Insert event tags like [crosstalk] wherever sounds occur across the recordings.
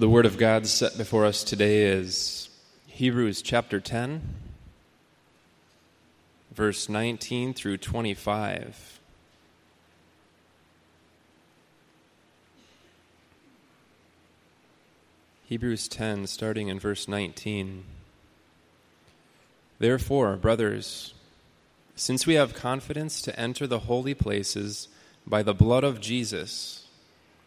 The Word of God set before us today is Hebrews chapter 10, verse 19 through 25. Hebrews 10, starting in verse 19. Therefore, brothers, since we have confidence to enter the holy places by the blood of Jesus,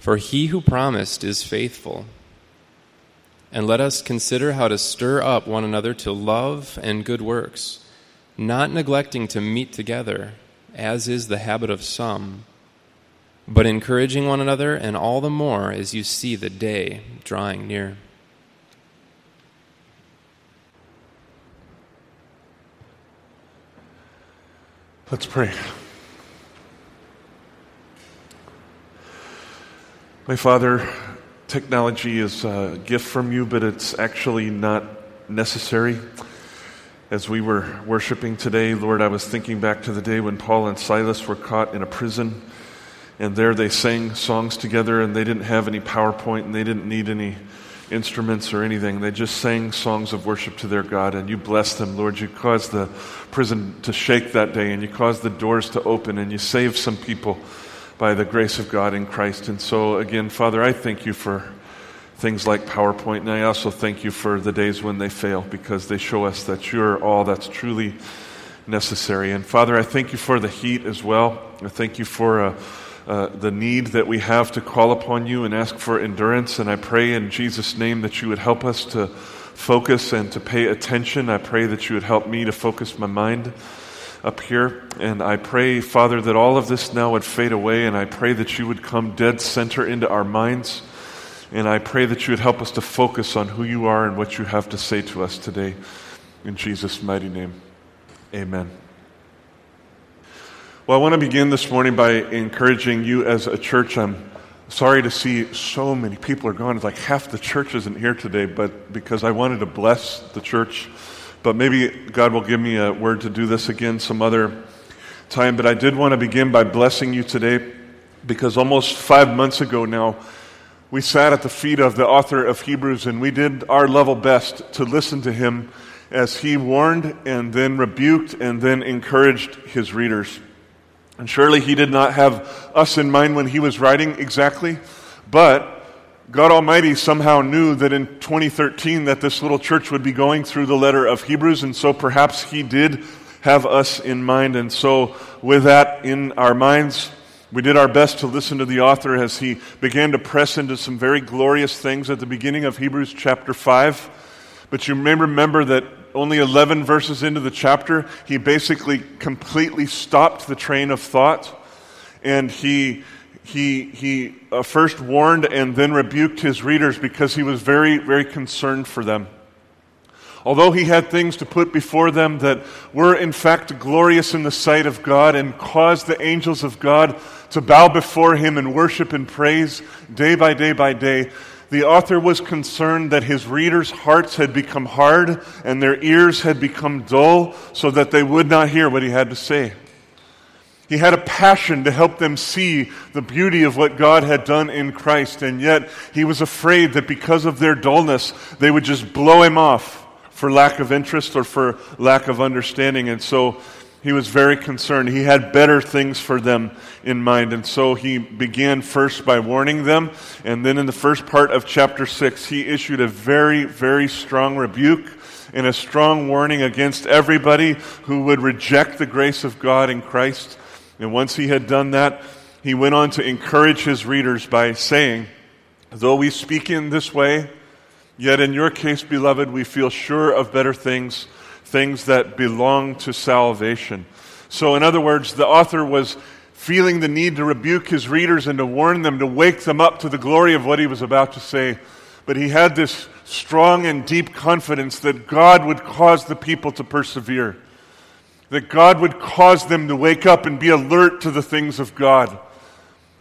for he who promised is faithful. And let us consider how to stir up one another to love and good works, not neglecting to meet together, as is the habit of some, but encouraging one another, and all the more as you see the day drawing near. Let's pray. My Father, technology is a gift from you, but it's actually not necessary. As we were worshiping today, Lord, I was thinking back to the day when Paul and Silas were caught in a prison, and there they sang songs together, and they didn't have any PowerPoint, and they didn't need any instruments or anything. They just sang songs of worship to their God, and you blessed them, Lord. You caused the prison to shake that day, and you caused the doors to open, and you saved some people by the grace of God in Christ. And so, again, Father, I thank you for things like PowerPoint, and I also thank you for the days when they fail because they show us that you're all that's truly necessary. And Father, I thank you for the heat as well. I thank you for. Uh, uh, the need that we have to call upon you and ask for endurance. And I pray in Jesus' name that you would help us to focus and to pay attention. I pray that you would help me to focus my mind up here. And I pray, Father, that all of this now would fade away. And I pray that you would come dead center into our minds. And I pray that you would help us to focus on who you are and what you have to say to us today. In Jesus' mighty name, amen. Well, I want to begin this morning by encouraging you as a church. I'm sorry to see so many people are gone. It's like half the church isn't here today, but because I wanted to bless the church. But maybe God will give me a word to do this again some other time. But I did want to begin by blessing you today because almost five months ago now, we sat at the feet of the author of Hebrews and we did our level best to listen to him as he warned and then rebuked and then encouraged his readers. And surely he did not have us in mind when he was writing exactly, but God Almighty somehow knew that in 2013 that this little church would be going through the letter of Hebrews, and so perhaps he did have us in mind. And so with that in our minds, we did our best to listen to the author as he began to press into some very glorious things at the beginning of Hebrews chapter 5. But you may remember that only 11 verses into the chapter, he basically completely stopped the train of thought. And he, he, he uh, first warned and then rebuked his readers because he was very, very concerned for them. Although he had things to put before them that were in fact glorious in the sight of God and caused the angels of God to bow before him and worship and praise day by day by day, the author was concerned that his readers' hearts had become hard and their ears had become dull so that they would not hear what he had to say. He had a passion to help them see the beauty of what God had done in Christ, and yet he was afraid that because of their dullness, they would just blow him off for lack of interest or for lack of understanding. And so he was very concerned. He had better things for them in mind. And so he began first by warning them. And then in the first part of chapter 6, he issued a very, very strong rebuke and a strong warning against everybody who would reject the grace of God in Christ. And once he had done that, he went on to encourage his readers by saying, Though we speak in this way, yet in your case, beloved, we feel sure of better things things that belong to salvation. So, in other words, the author was feeling the need to rebuke his readers and to warn them, to wake them up to the glory of what he was about to say. But he had this strong and deep confidence that God would cause the people to persevere, that God would cause them to wake up and be alert to the things of God.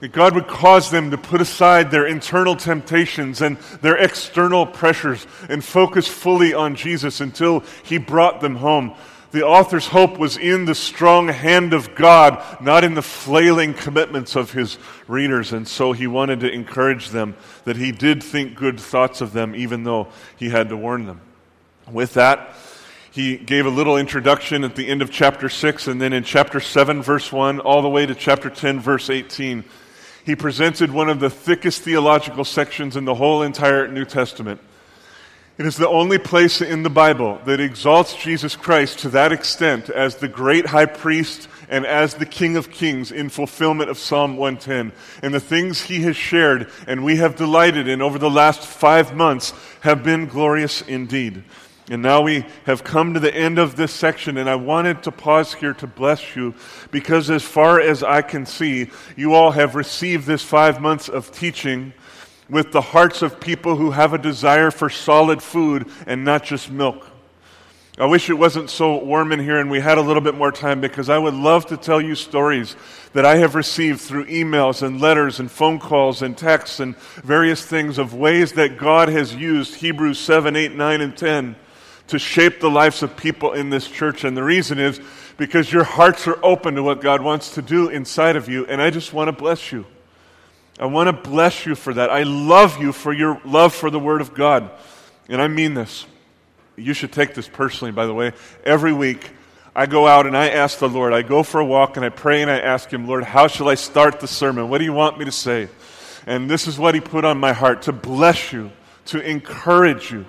That God would cause them to put aside their internal temptations and their external pressures and focus fully on Jesus until He brought them home. The author's hope was in the strong hand of God, not in the flailing commitments of his readers. And so he wanted to encourage them that he did think good thoughts of them, even though he had to warn them. With that, he gave a little introduction at the end of chapter 6, and then in chapter 7, verse 1, all the way to chapter 10, verse 18 he presented one of the thickest theological sections in the whole entire New Testament. It is the only place in the Bible that exalts Jesus Christ to that extent as the great high priest and as the King of Kings in fulfillment of Psalm 110. And the things he has shared and we have delighted in over the last five months have been glorious indeed. And now we have come to the end of this section, and I wanted to pause here to bless you because, as far as I can see, you all have received this five months of teaching with the hearts of people who have a desire for solid food and not just milk. I wish it wasn't so warm in here and we had a little bit more time because I would love to tell you stories that I have received through emails and letters and phone calls and texts and various things of ways that God has used Hebrews 7, 8, 9, and 10 to shape the lives of people in this church. And the reason is because your hearts are open to what God wants to do inside of you. And I just want to bless you. I want to bless you for that. I love you for your love for the Word of God. And I mean this. You should take this personally, by the way. Every week, I go out and I ask the Lord. I go for a walk and I pray and I ask Him, Lord, how shall I start the sermon? What do you want me to say? And this is what He put on my heart to bless you, to encourage you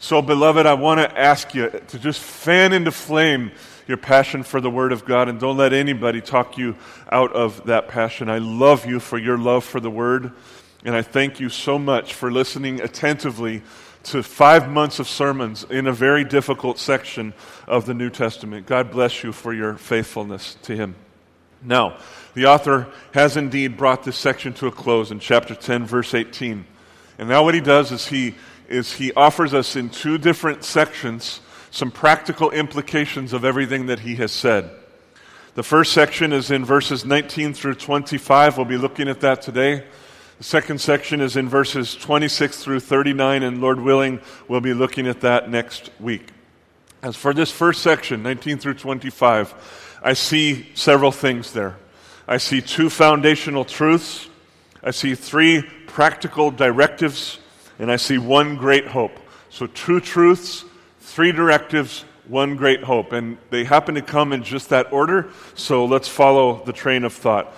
so, beloved, I want to ask you to just fan into flame your passion for the Word of God and don't let anybody talk you out of that passion. I love you for your love for the Word, and I thank you so much for listening attentively to five months of sermons in a very difficult section of the New Testament. God bless you for your faithfulness to Him. Now, the author has indeed brought this section to a close in chapter 10, verse 18. And now, what he does is he is he offers us in two different sections some practical implications of everything that he has said. The first section is in verses 19 through 25. We'll be looking at that today. The second section is in verses 26 through 39, and Lord willing, we'll be looking at that next week. As for this first section, 19 through 25, I see several things there. I see two foundational truths. I see three practical directives and I see one great hope. So, two truths, three directives, one great hope. And they happen to come in just that order, so let's follow the train of thought.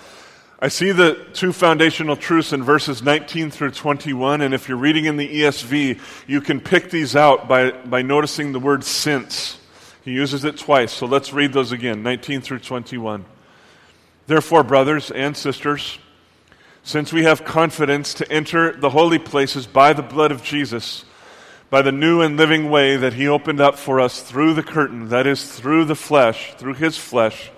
I see the two foundational truths in verses 19 through 21, and if you're reading in the ESV, you can pick these out by, by noticing the word since. He uses it twice, so let's read those again 19 through 21. Therefore, brothers and sisters, since we have confidence to enter the holy places by the blood of Jesus, by the new and living way that He opened up for us through the curtain, that is, through the flesh, through His flesh.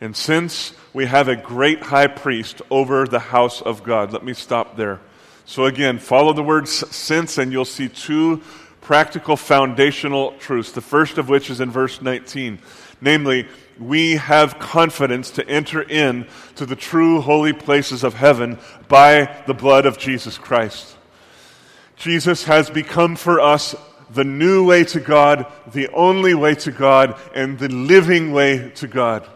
And since we have a great high priest over the house of God, let me stop there. So, again, follow the word since, and you'll see two practical foundational truths. The first of which is in verse 19, namely, we have confidence to enter in to the true holy places of heaven by the blood of Jesus Christ. Jesus has become for us the new way to God, the only way to God, and the living way to God.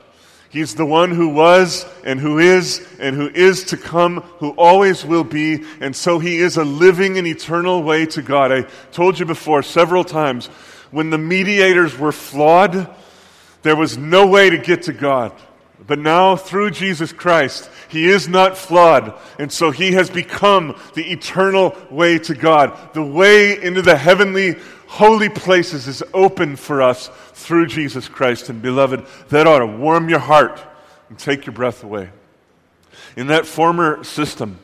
He's the one who was and who is and who is to come, who always will be, and so he is a living and eternal way to God. I told you before several times when the mediators were flawed, there was no way to get to God. But now, through Jesus Christ, He is not flawed. And so He has become the eternal way to God. The way into the heavenly, holy places is open for us through Jesus Christ. And beloved, that ought to warm your heart and take your breath away. In that former system,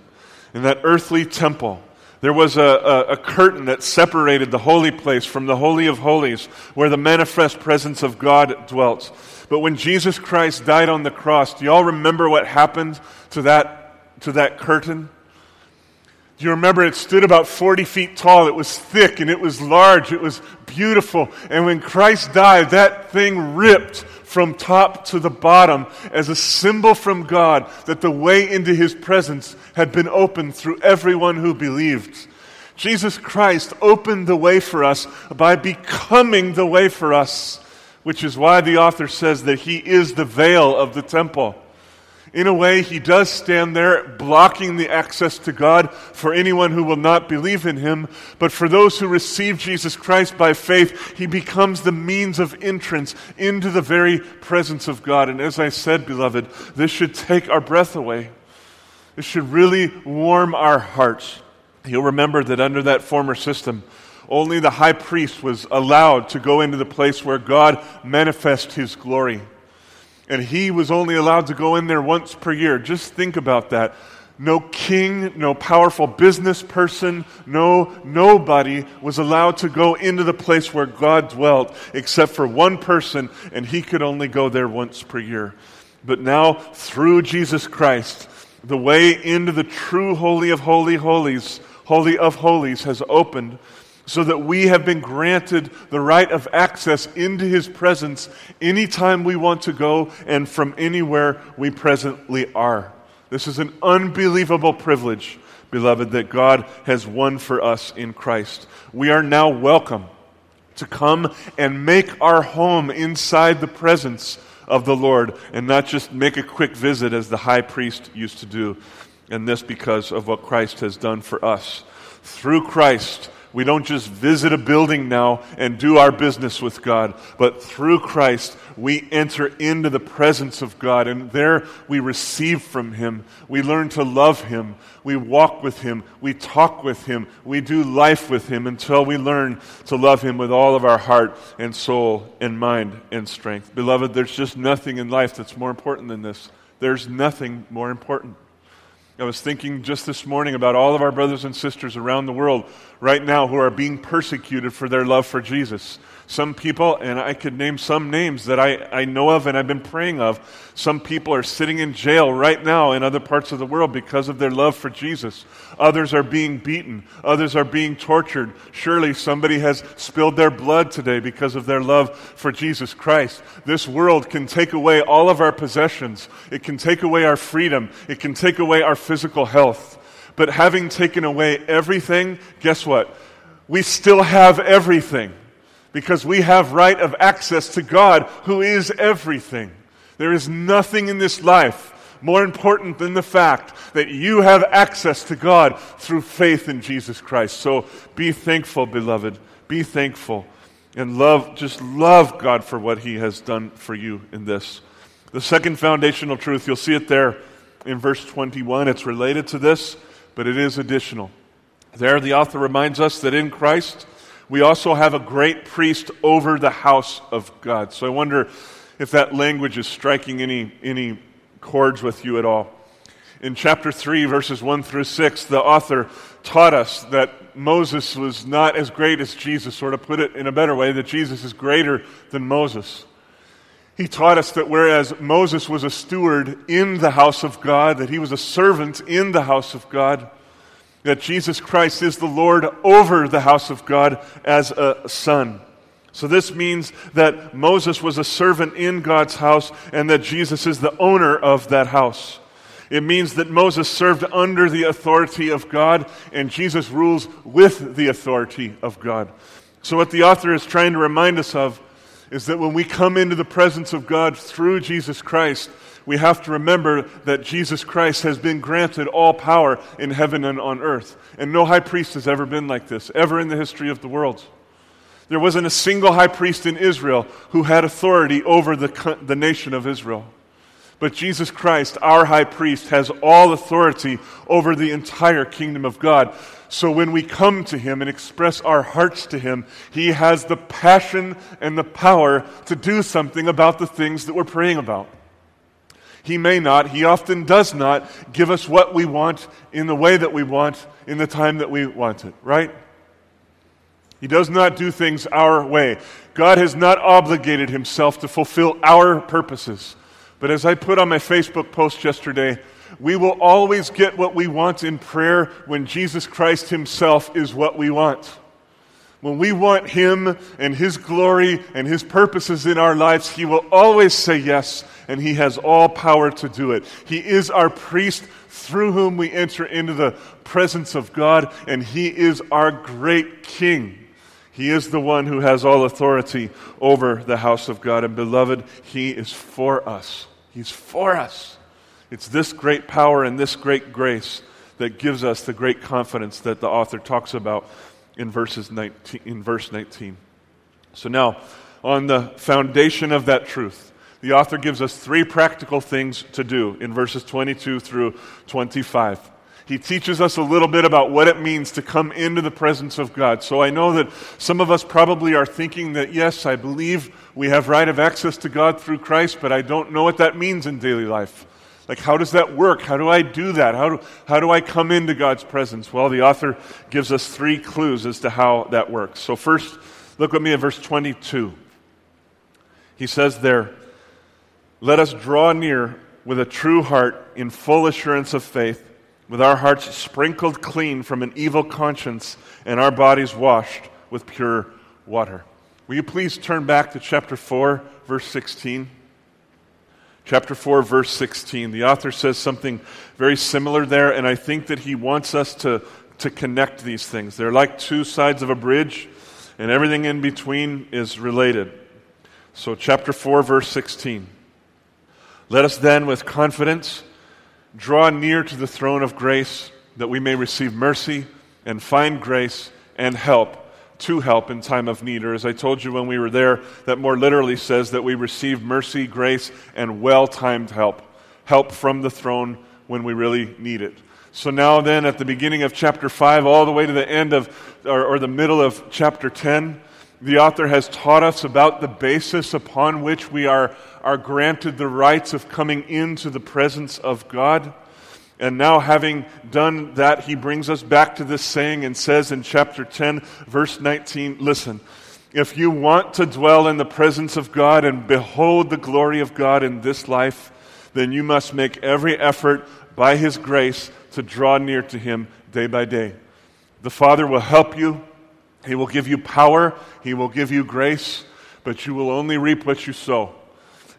in that earthly temple, there was a, a, a, curtain that separated the holy place from the Holy of Holies, where the manifest presence of God dwelt. But when Jesus Christ died on the cross, do y'all remember what happened to that, to that curtain? Do you remember it stood about 40 feet tall? It was thick and it was large. It was beautiful. And when Christ died, that thing ripped from top to the bottom as a symbol from God that the way into his presence had been opened through everyone who believed. Jesus Christ opened the way for us by becoming the way for us, which is why the author says that he is the veil of the temple. In a way, he does stand there blocking the access to God for anyone who will not believe in him. But for those who receive Jesus Christ by faith, he becomes the means of entrance into the very presence of God. And as I said, beloved, this should take our breath away. This should really warm our hearts. You'll remember that under that former system, only the high priest was allowed to go into the place where God manifests his glory and he was only allowed to go in there once per year. Just think about that. No king, no powerful business person, no nobody was allowed to go into the place where God dwelt except for one person, and he could only go there once per year. But now, through Jesus Christ, the way into the true Holy of Holy Holies, Holy of Holies, has opened so that we have been granted the right of access into his presence anytime we want to go and from anywhere we presently are. This is an unbelievable privilege, beloved, that God has won for us in Christ. We are now welcome to come and make our home inside the presence of the Lord and not just make a quick visit as the high priest used to do. And this because of what Christ has done for us. Through Christ, we don't just visit a building now and do our business with God, but through Christ, we enter into the presence of God, and there we receive from Him. We learn to love Him. We walk with Him. We talk with Him. We do life with Him until we learn to love Him with all of our heart and soul and mind and strength. Beloved, there's just nothing in life that's more important than this. There's nothing more important. I was thinking just this morning about all of our brothers and sisters around the world right now who are being persecuted for their love for Jesus. Some people, and I could name some names that I, I know of and I've been praying of, some people are sitting in jail right now in other parts of the world because of their love for Jesus. Others are being beaten. Others are being tortured. Surely somebody has spilled their blood today because of their love for Jesus Christ. This world can take away all of our possessions. It can take away our freedom. It can take away our physical health. But having taken away everything, guess what? We still have everything because we have right of access to God who is everything. There is nothing in this life more important than the fact that you have access to God through faith in Jesus Christ. So be thankful, beloved. Be thankful and love just love God for what he has done for you in this. The second foundational truth, you'll see it there in verse 21. It's related to this, but it is additional. There the author reminds us that in Christ we also have a great priest over the house of God. So I wonder if that language is striking any, any chords with you at all. In chapter 3, verses 1 through 6, the author taught us that Moses was not as great as Jesus, or to put it in a better way, that Jesus is greater than Moses. He taught us that whereas Moses was a steward in the house of God, that he was a servant in the house of God, that Jesus Christ is the Lord over the house of God as a son. So, this means that Moses was a servant in God's house and that Jesus is the owner of that house. It means that Moses served under the authority of God and Jesus rules with the authority of God. So, what the author is trying to remind us of is that when we come into the presence of God through Jesus Christ, we have to remember that Jesus Christ has been granted all power in heaven and on earth. And no high priest has ever been like this, ever in the history of the world. There wasn't a single high priest in Israel who had authority over the, the nation of Israel. But Jesus Christ, our high priest, has all authority over the entire kingdom of God. So when we come to him and express our hearts to him, he has the passion and the power to do something about the things that we're praying about. He may not, He often does not give us what we want in the way that we want in the time that we want it, right? He does not do things our way. God has not obligated Himself to fulfill our purposes. But as I put on my Facebook post yesterday, We will always get what we want in prayer when Jesus Christ Himself is what we want. When we want Him and His glory and His purposes in our lives, He will always say yes, and He has all power to do it. He is our priest through whom we enter into the presence of God, and He is our great King. He is the one who has all authority over the house of God. And beloved, He is for us. He's for us. It's this great power and this great grace that gives us the great confidence that the author talks about in, verses 19, in verse 19. So now, on the foundation of that truth, the author gives us three practical things to do in verses 22 through 25. He teaches us a little bit about what it means to come into the presence of God. So I know that some of us probably are thinking that, yes, I believe we have right of access to God through Christ, but I don't know what that means in daily life. Like, how does that work? How do I do that? How do, how do I come into God's presence? Well, the author gives us three clues as to how that works. So, first, look with me at verse 22. He says there, Let us draw near with a true heart in full assurance of faith, with our hearts sprinkled clean from an evil conscience and our bodies washed with pure water. Will you please turn back to chapter 4, verse 16? Chapter 4, verse 16. The author says something very similar there, and I think that he wants us to, to connect these things. They're like two sides of a bridge, and everything in between is related. So, chapter 4, verse 16. Let us then, with confidence, draw near to the throne of grace that we may receive mercy and find grace and help to help in time of need. Or as I told you when we were there, that more literally says that we receive mercy, grace, and well timed help. Help from the throne when we really need it. So now, then, at the beginning of chapter 5, all the way to the end of, or, or the middle of chapter 10, the author has taught us about the basis upon which we are, are granted the rights of coming into the presence of God. And now, having done that, he brings us back to this saying and says in chapter 10, verse 19 Listen, if you want to dwell in the presence of God and behold the glory of God in this life, then you must make every effort by his grace to draw near to him day by day. The Father will help you, he will give you power, he will give you grace, but you will only reap what you sow.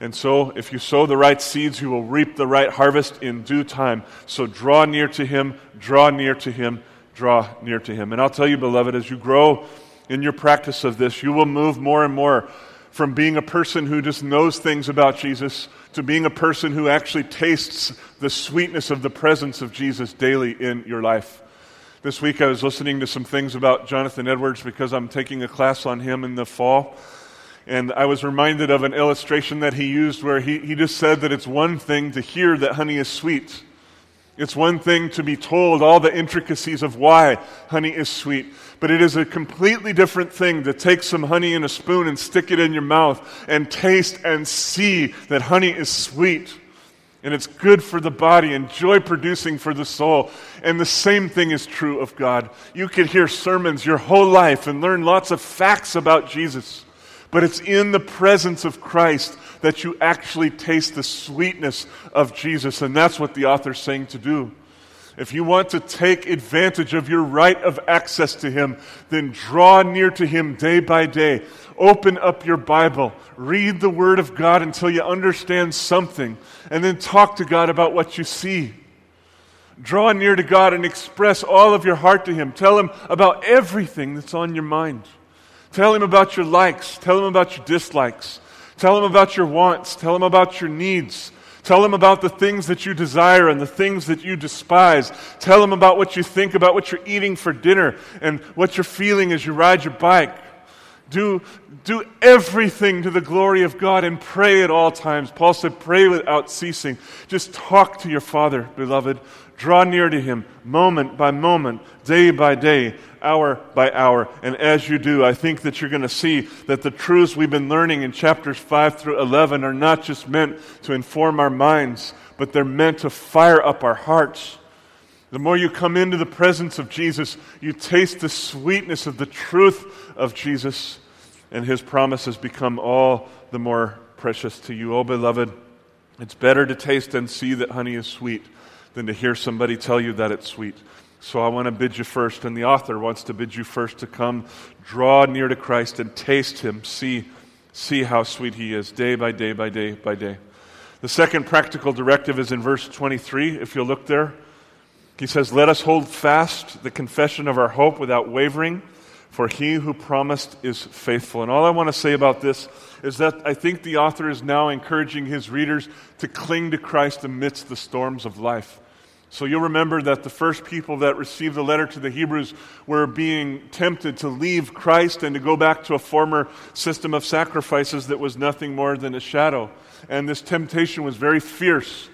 And so, if you sow the right seeds, you will reap the right harvest in due time. So, draw near to Him, draw near to Him, draw near to Him. And I'll tell you, beloved, as you grow in your practice of this, you will move more and more from being a person who just knows things about Jesus to being a person who actually tastes the sweetness of the presence of Jesus daily in your life. This week I was listening to some things about Jonathan Edwards because I'm taking a class on him in the fall. And I was reminded of an illustration that he used where he, he just said that it's one thing to hear that honey is sweet. It's one thing to be told all the intricacies of why honey is sweet, but it is a completely different thing to take some honey in a spoon and stick it in your mouth and taste and see that honey is sweet and it's good for the body and joy producing for the soul. And the same thing is true of God. You could hear sermons your whole life and learn lots of facts about Jesus. But it's in the presence of Christ that you actually taste the sweetness of Jesus. And that's what the author's saying to do. If you want to take advantage of your right of access to Him, then draw near to Him day by day. Open up your Bible. Read the Word of God until you understand something. And then talk to God about what you see. Draw near to God and express all of your heart to Him. Tell Him about everything that's on your mind. Tell him about your likes. Tell him about your dislikes. Tell him about your wants. Tell him about your needs. Tell him about the things that you desire and the things that you despise. Tell him about what you think about what you're eating for dinner and what you're feeling as you ride your bike. Do, do everything to the glory of God and pray at all times. Paul said, pray without ceasing. Just talk to your Father, beloved. Draw near to Him moment by moment, day by day, hour by hour. And as you do, I think that you're going to see that the truths we've been learning in chapters 5 through 11 are not just meant to inform our minds, but they're meant to fire up our hearts. The more you come into the presence of Jesus, you taste the sweetness of the truth of Jesus, and his promises become all the more precious to you. Oh, beloved, it's better to taste and see that honey is sweet than to hear somebody tell you that it's sweet. So I want to bid you first, and the author wants to bid you first to come draw near to Christ and taste Him, see, see how sweet He is, day by day by day by day. The second practical directive is in verse 23, if you'll look there. He says, Let us hold fast the confession of our hope without wavering, for he who promised is faithful. And all I want to say about this is that I think the author is now encouraging his readers to cling to Christ amidst the storms of life. So you'll remember that the first people that received the letter to the Hebrews were being tempted to leave Christ and to go back to a former system of sacrifices that was nothing more than a shadow. And this temptation was very fierce.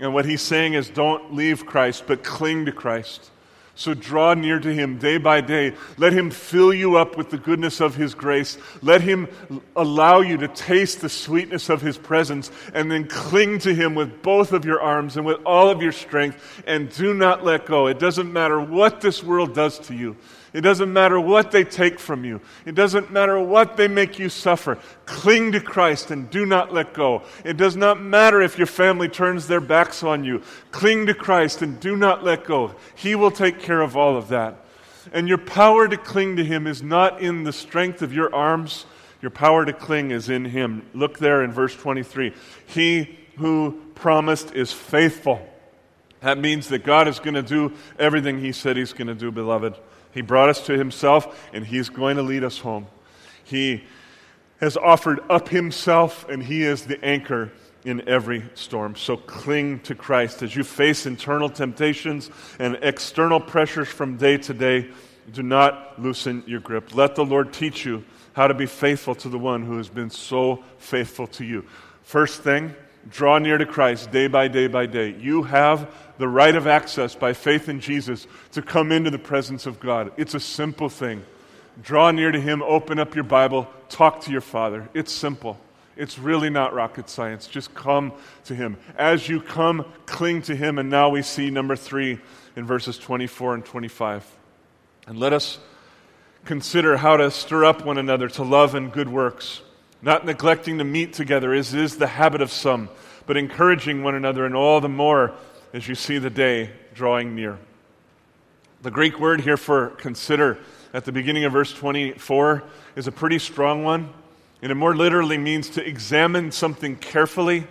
And what he's saying is don't leave Christ, but cling to Christ. So draw near to him day by day. Let him fill you up with the goodness of his grace. Let him allow you to taste the sweetness of his presence and then cling to him with both of your arms and with all of your strength and do not let go. It doesn't matter what this world does to you. It doesn't matter what they take from you. It doesn't matter what they make you suffer. Cling to Christ and do not let go. It does not matter if your family turns their backs on you. Cling to Christ and do not let go. He will take care of all of that. And your power to cling to Him is not in the strength of your arms. Your power to cling is in Him. Look there in verse 23. He who promised is faithful. That means that God is going to do everything He said He's going to do, beloved. He brought us to himself, and he's going to lead us home. He has offered up himself, and he is the anchor in every storm. So cling to Christ. As you face internal temptations and external pressures from day to day, do not loosen your grip. Let the Lord teach you how to be faithful to the one who has been so faithful to you. First thing, draw near to Christ day by day by day. You have the right of access by faith in Jesus to come into the presence of God. It's a simple thing. Draw near to Him, open up your Bible, talk to your Father. It's simple. It's really not rocket science. Just come to Him. As you come, cling to Him. And now we see number three in verses 24 and 25. And let us consider how to stir up one another to love and good works, not neglecting to meet together, as is the habit of some, but encouraging one another, and all the more as you see the day drawing near. The Greek word here for consider at the beginning of verse 24 is a pretty strong one, and it more literally means to examine something carefully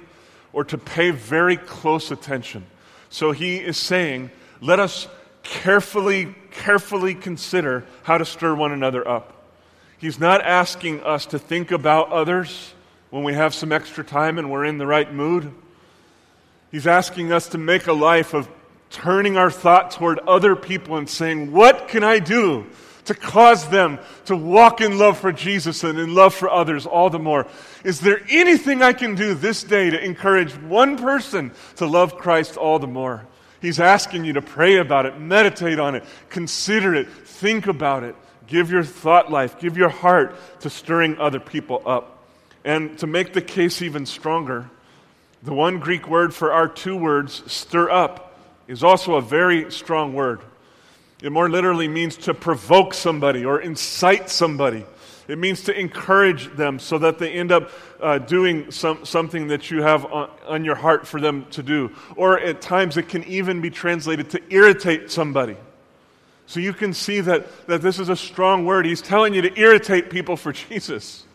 or to pay very close attention. So he is saying, let us carefully, carefully consider how to stir one another up. He's not asking us to think about others when we have some extra time and we're in the right mood. He's asking us to make a life of turning our thought toward other people and saying, What can I do to cause them to walk in love for Jesus and in love for others all the more? Is there anything I can do this day to encourage one person to love Christ all the more? He's asking you to pray about it, meditate on it, consider it, think about it. Give your thought life, give your heart to stirring other people up. And to make the case even stronger, the one Greek word for our two words, stir up, is also a very strong word. It more literally means to provoke somebody or incite somebody. It means to encourage them so that they end up uh, doing some, something that you have on, on your heart for them to do. Or at times it can even be translated to irritate somebody. So you can see that, that this is a strong word. He's telling you to irritate people for [laughs] Jesus.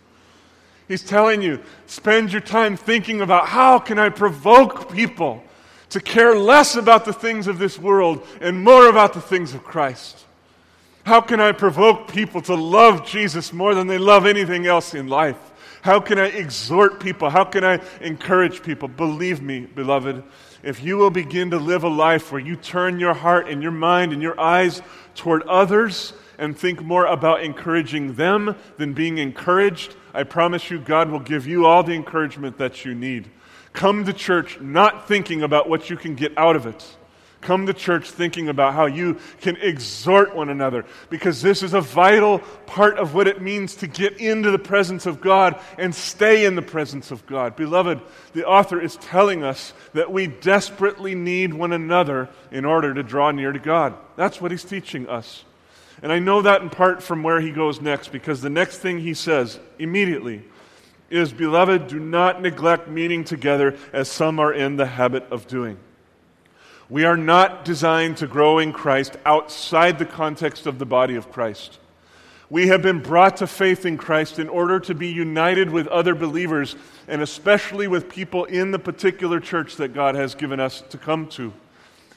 He's telling you, spend your time thinking about how can I provoke people to care less about the things of this world and more about the things of Christ. How can I provoke people to love Jesus more than they love anything else in life? How can I exhort people? How can I encourage people? Believe me, beloved, if you will begin to live a life where you turn your heart and your mind and your eyes toward others and think more about encouraging them than being encouraged, I promise you, God will give you all the encouragement that you need. Come to church not thinking about what you can get out of it. Come to church thinking about how you can exhort one another because this is a vital part of what it means to get into the presence of God and stay in the presence of God. Beloved, the author is telling us that we desperately need one another in order to draw near to God. That's what he's teaching us. And I know that in part from where he goes next, because the next thing he says immediately is Beloved, do not neglect meeting together as some are in the habit of doing. We are not designed to grow in Christ outside the context of the body of Christ. We have been brought to faith in Christ in order to be united with other believers, and especially with people in the particular church that God has given us to come to.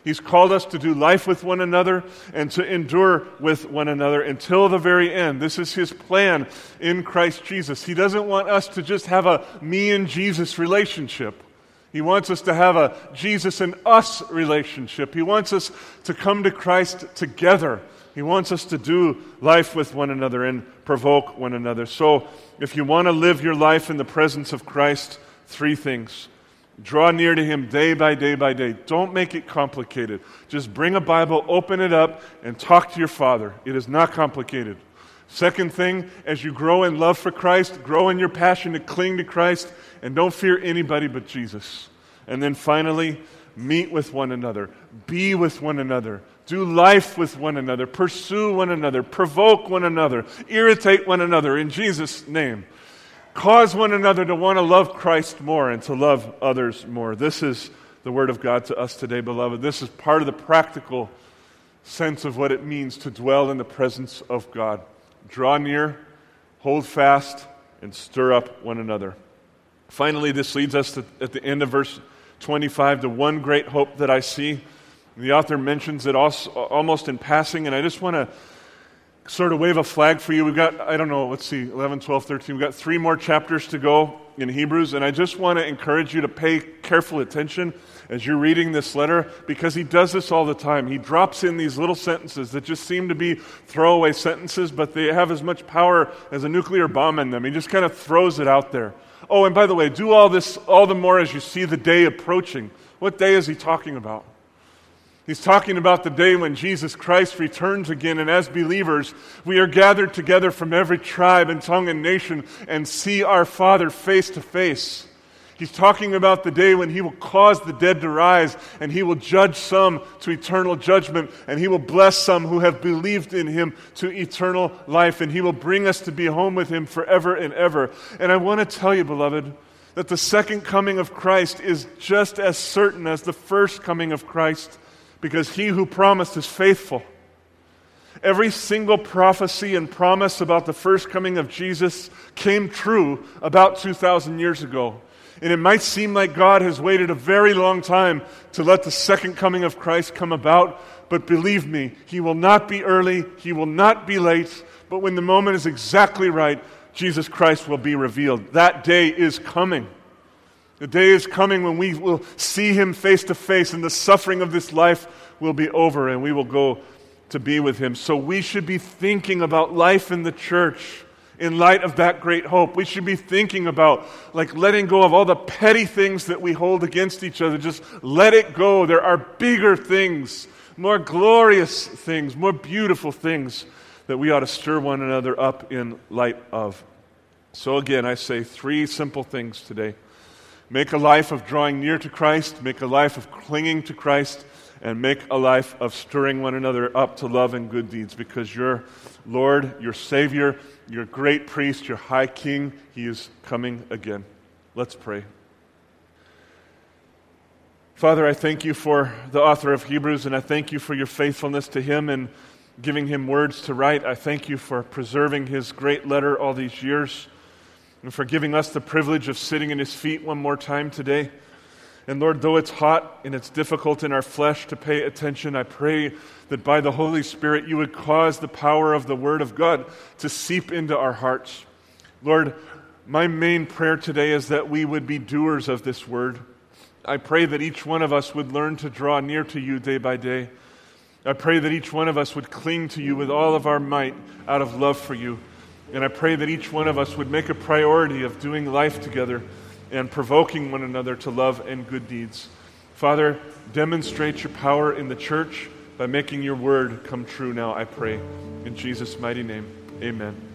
He's called us to do life with one another and to endure with one another until the very end. This is His plan in Christ Jesus. He doesn't want us to just have a me and Jesus relationship. He wants us to have a Jesus and us relationship. He wants us to come to Christ together. He wants us to do life with one another and provoke one another. So, if you want to live your life in the presence of Christ, three things. Draw near to Him day by day by day. Don't make it complicated. Just bring a Bible, open it up, and talk to your Father. It is not complicated. Second thing, as you grow in love for Christ, grow in your passion to cling to Christ, and don't fear anybody but Jesus. And then finally, meet with one another, be with one another, do life with one another, pursue one another, provoke one another, irritate one another in Jesus' name. Cause one another to want to love Christ more and to love others more. This is the Word of God to us today, beloved. This is part of the practical sense of what it means to dwell in the presence of God. Draw near, hold fast, and stir up one another. Finally, this leads us to, at the end of verse 25 to one great hope that I see. The author mentions it also, almost in passing, and I just want to sort of wave a flag for you. We've got, I don't know, let's see, 11, 12, 13. We've got three more chapters to go in Hebrews, and I just want to encourage you to pay careful attention as you're reading this letter because he does this all the time. He drops in these little sentences that just seem to be throwaway sentences, but they have as much power as a nuclear bomb in them. He just kind of throws it out there. Oh, and by the way, do all this all the more as you see the day approaching. What day is he talking about? He's talking about the day when Jesus Christ returns again, and as believers, we are gathered together from every tribe and tongue and nation and see our Father face to face. He's talking about the day when he will cause the dead to rise and he will judge some to eternal judgment and he will bless some who have believed in him to eternal life and he will bring us to be home with him forever and ever. And I want to tell you, beloved, that the second coming of Christ is just as certain as the first coming of Christ because he who promised is faithful. Every single prophecy and promise about the first coming of Jesus came true about 2,000 years ago. And it might seem like God has waited a very long time to let the second coming of Christ come about, but believe me, He will not be early, He will not be late, but when the moment is exactly right, Jesus Christ will be revealed. That day is coming. The day is coming when we will see Him face to face, and the suffering of this life will be over, and we will go to be with Him. So we should be thinking about life in the church in light of that great hope. We should be thinking about like letting go of all the petty things that we hold against each other. Just let it go. There are bigger things, more glorious things, more beautiful things that we ought to stir one another up in light of. So again, I say three simple things today. Make a life of drawing near to Christ, make a life of clinging to Christ, and make a life of stirring one another up to love and good deeds because your Lord, your Savior, your great priest, your high king, he is coming again. Let's pray. Father, I thank you for the author of Hebrews, and I thank you for your faithfulness to him and giving him words to write. I thank you for preserving his great letter all these years and for giving us the privilege of sitting in his feet one more time today. And Lord, though it's hot and it's difficult in our flesh to pay attention, I pray that by the Holy Spirit you would cause the power of the Word of God to seep into our hearts. Lord, my main prayer today is that we would be doers of this Word. I pray that each one of us would learn to draw near to you day by day. I pray that each one of us would cling to you with all of our might out of love for you. And I pray that each one of us would make a priority of doing life together and provoking one another to love and good deeds. Father, demonstrate your power in the church by making your word come true now, I pray. In Jesus' mighty name, amen.